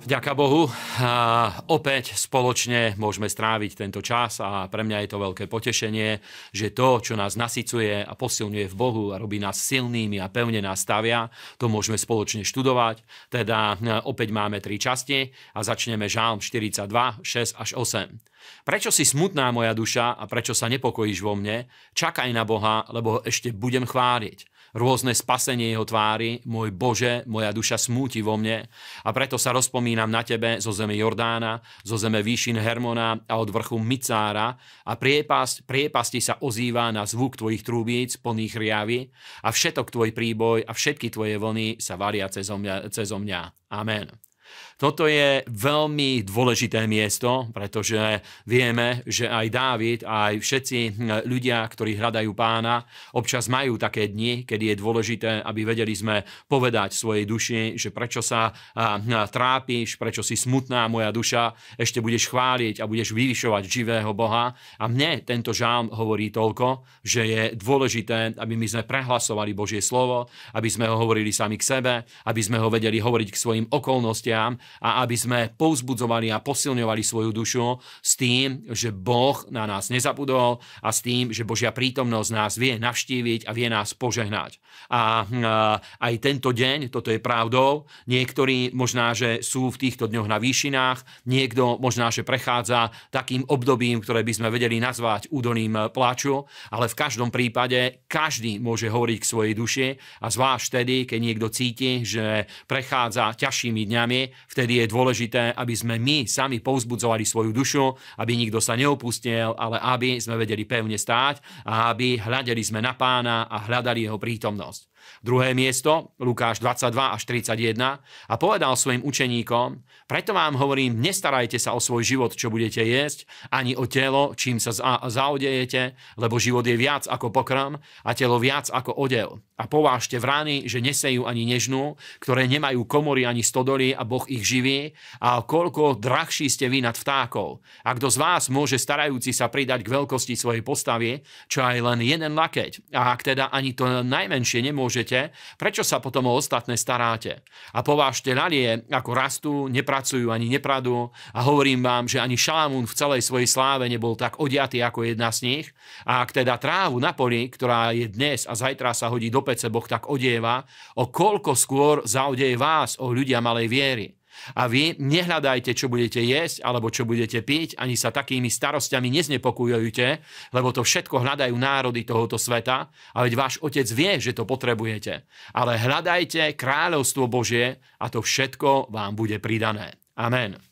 Vďaka Bohu. A opäť spoločne môžeme stráviť tento čas a pre mňa je to veľké potešenie, že to, čo nás nasycuje a posilňuje v Bohu a robí nás silnými a pevne nás stavia, to môžeme spoločne študovať. Teda opäť máme tri časti a začneme žálm 42, 6 až 8. Prečo si smutná moja duša a prečo sa nepokojíš vo mne? Čakaj na Boha, lebo ešte budem chváliť rôzne spasenie jeho tvári. Môj Bože, moja duša smúti vo mne a preto sa rozpomínam na tebe zo zeme Jordána, zo zeme výšin Hermona a od vrchu Micára a priepasť, priepasti sa ozýva na zvuk tvojich trúbíc plných riavy a všetok tvoj príboj a všetky tvoje vlny sa varia cezo mňa. Mňa. Amen. Toto je veľmi dôležité miesto, pretože vieme, že aj Dávid, aj všetci hm, ľudia, ktorí hľadajú pána, občas majú také dni, kedy je dôležité, aby vedeli sme povedať svojej duši, že prečo sa hm, trápiš, prečo si smutná moja duša, ešte budeš chváliť a budeš vyvyšovať živého Boha. A mne tento žálm hovorí toľko, že je dôležité, aby my sme prehlasovali Božie slovo, aby sme ho hovorili sami k sebe, aby sme ho vedeli hovoriť k svojim okolnostiam, a aby sme povzbudzovali a posilňovali svoju dušu s tým, že Boh na nás nezabudol a s tým, že Božia prítomnosť nás vie navštíviť a vie nás požehnať. A aj tento deň, toto je pravdou, niektorí možná, že sú v týchto dňoch na výšinách, niekto možná, že prechádza takým obdobím, ktoré by sme vedeli nazvať údolným plaču, ale v každom prípade každý môže hovoriť k svojej duši a zvlášť vtedy, keď niekto cíti, že prechádza ťažšími dňami, vtedy je dôležité, aby sme my sami povzbudzovali svoju dušu, aby nikto sa neopustil, ale aby sme vedeli pevne stáť a aby hľadeli sme na pána a hľadali jeho prítomnosť. Druhé miesto, Lukáš 22 až 31, a povedal svojim učeníkom, preto vám hovorím, nestarajte sa o svoj život, čo budete jesť, ani o telo, čím sa zaodejete, lebo život je viac ako pokrm a telo viac ako odev. A povážte vrany, že nesejú ani nežnú, ktoré nemajú komory ani stodoly a Boh ich živí, a koľko drahší ste vy nad vtákov. A kto z vás môže starajúci sa pridať k veľkosti svojej postavy, čo aj len jeden lakeť, a ak teda ani to najmenšie nemôžete nemôžete, prečo sa potom o ostatné staráte? A povážte lalie, ako rastú, nepracujú ani nepradú a hovorím vám, že ani Šalamún v celej svojej sláve nebol tak odiatý ako jedna z nich. A ak teda trávu na poli, ktorá je dnes a zajtra sa hodí do pece, Boh tak odieva, o koľko skôr zaodeje vás, o ľudia malej viery. A vy nehľadajte, čo budete jesť alebo čo budete piť, ani sa takými starostiami neznepokojujte, lebo to všetko hľadajú národy tohoto sveta, a veď váš otec vie, že to potrebujete. Ale hľadajte kráľovstvo Božie a to všetko vám bude pridané. Amen.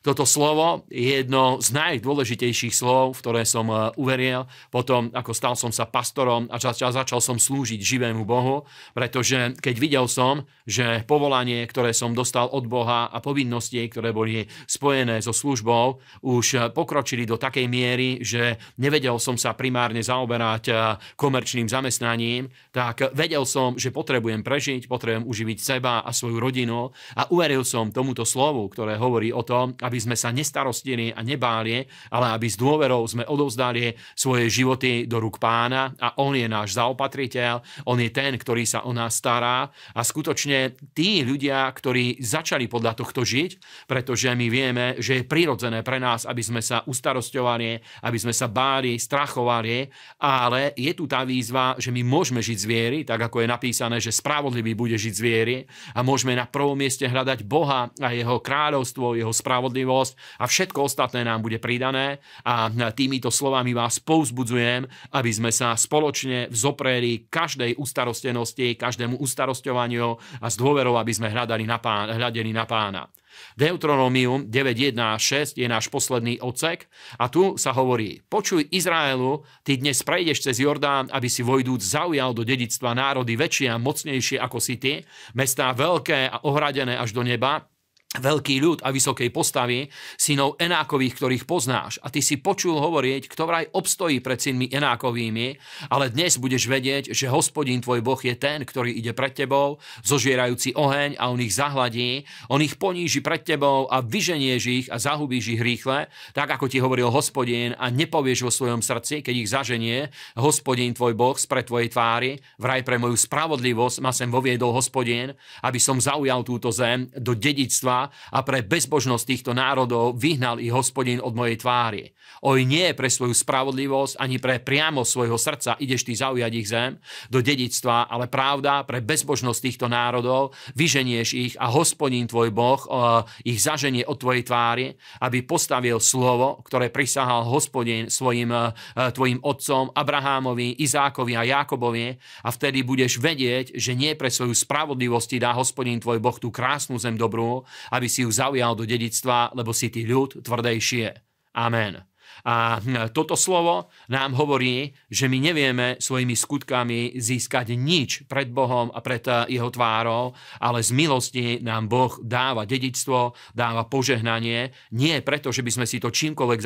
Toto slovo je jedno z najdôležitejších slov, ktoré som e, uveril. Potom, ako stal som sa pastorom a začal, som slúžiť živému Bohu, pretože keď videl som, že povolanie, ktoré som dostal od Boha a povinnosti, ktoré boli spojené so službou, už pokročili do takej miery, že nevedel som sa primárne zaoberať e, komerčným zamestnaním, tak vedel som, že potrebujem prežiť, potrebujem uživiť seba a svoju rodinu a uveril som tomuto slovu, ktoré hovorí o tom, aby sme sa nestarostili a nebáli, ale aby s dôverou sme odovzdali svoje životy do rúk pána. A on je náš zaopatriteľ, on je ten, ktorý sa o nás stará. A skutočne tí ľudia, ktorí začali podľa tohto žiť, pretože my vieme, že je prirodzené pre nás, aby sme sa ustarosťovali, aby sme sa báli, strachovali, ale je tu tá výzva, že my môžeme žiť z viery, tak ako je napísané, že spravodlivý bude žiť z viery. A môžeme na prvom mieste hľadať Boha a jeho kráľovstvo, jeho spravodlivosť spravodlivosť a všetko ostatné nám bude pridané a týmito slovami vás povzbudzujem, aby sme sa spoločne vzopreli každej ustarostenosti, každému ustarosťovaniu a s dôverou, aby sme hľadali na pán, hľadeli na pána. Deuteronomium 9.1 a 6 je náš posledný odsek a tu sa hovorí Počuj Izraelu, ty dnes prejdeš cez Jordán, aby si vojdúc zaujal do dedictva národy väčšie a mocnejšie ako si ty, mestá veľké a ohradené až do neba, veľký ľud a vysokej postavy, synov Enákových, ktorých poznáš. A ty si počul hovoriť, kto vraj obstojí pred synmi Enákovými, ale dnes budeš vedieť, že hospodín tvoj Boh je ten, ktorý ide pred tebou, zožierajúci oheň a on ich zahladí, on ich poníži pred tebou a vyženieš ich a zahubíš ich rýchle, tak ako ti hovoril hospodín a nepovieš vo svojom srdci, keď ich zaženie, hospodín tvoj Boh spred tvojej tvári, vraj pre moju spravodlivosť ma sem voviedol hospodín, aby som zaujal túto zem do dedictva a pre bezbožnosť týchto národov vyhnal ich hospodin od mojej tvári. Oj nie pre svoju spravodlivosť ani pre priamo svojho srdca ideš ty zaujať ich zem do dedičstva, ale pravda pre bezbožnosť týchto národov vyženieš ich a hospodin tvoj Boh ich zaženie od tvojej tvári, aby postavil slovo, ktoré prisahal hospodin svojim tvojim otcom Abrahámovi, Izákovi a Jákobovi a vtedy budeš vedieť, že nie pre svoju spravodlivosť dá hospodin tvoj Boh tú krásnu zem dobrú, aby si ju zaujal do dedictva, lebo si ty ľud tvrdejšie. Amen. A toto slovo nám hovorí, že my nevieme svojimi skutkami získať nič pred Bohom a pred eh, jeho tvárou, ale z milosti nám Boh dáva dedičstvo, dáva požehnanie, nie preto, že by sme si to čímkoľvek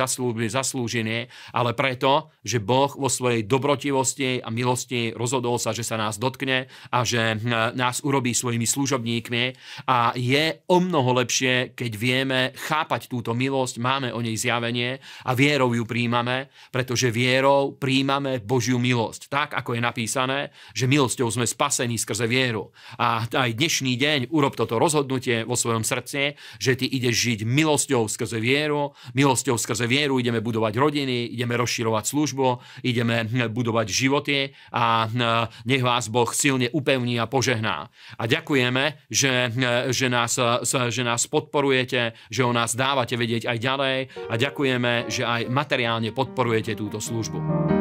zaslúžili, ale preto, že Boh vo svojej dobrotivosti a milosti rozhodol sa, že sa nás dotkne a že hm, nás urobí svojimi služobníkmi. A je o mnoho lepšie, keď vieme chápať túto milosť, máme o nej zjavenie a vierou vierou ju príjmame, pretože vierou príjmame Božiu milosť. Tak, ako je napísané, že milosťou sme spasení skrze vieru. A aj dnešný deň urob toto rozhodnutie vo svojom srdci, že ty ideš žiť milosťou skrze vieru, milosťou skrze vieru ideme budovať rodiny, ideme rozširovať službu, ideme hm, budovať životy a hm, nech vás Boh silne upevní a požehná. A ďakujeme, že, hm, že, nás, že nás podporujete, že o nás dávate vedieť aj ďalej a ďakujeme, že aj materiálne podporujete túto službu.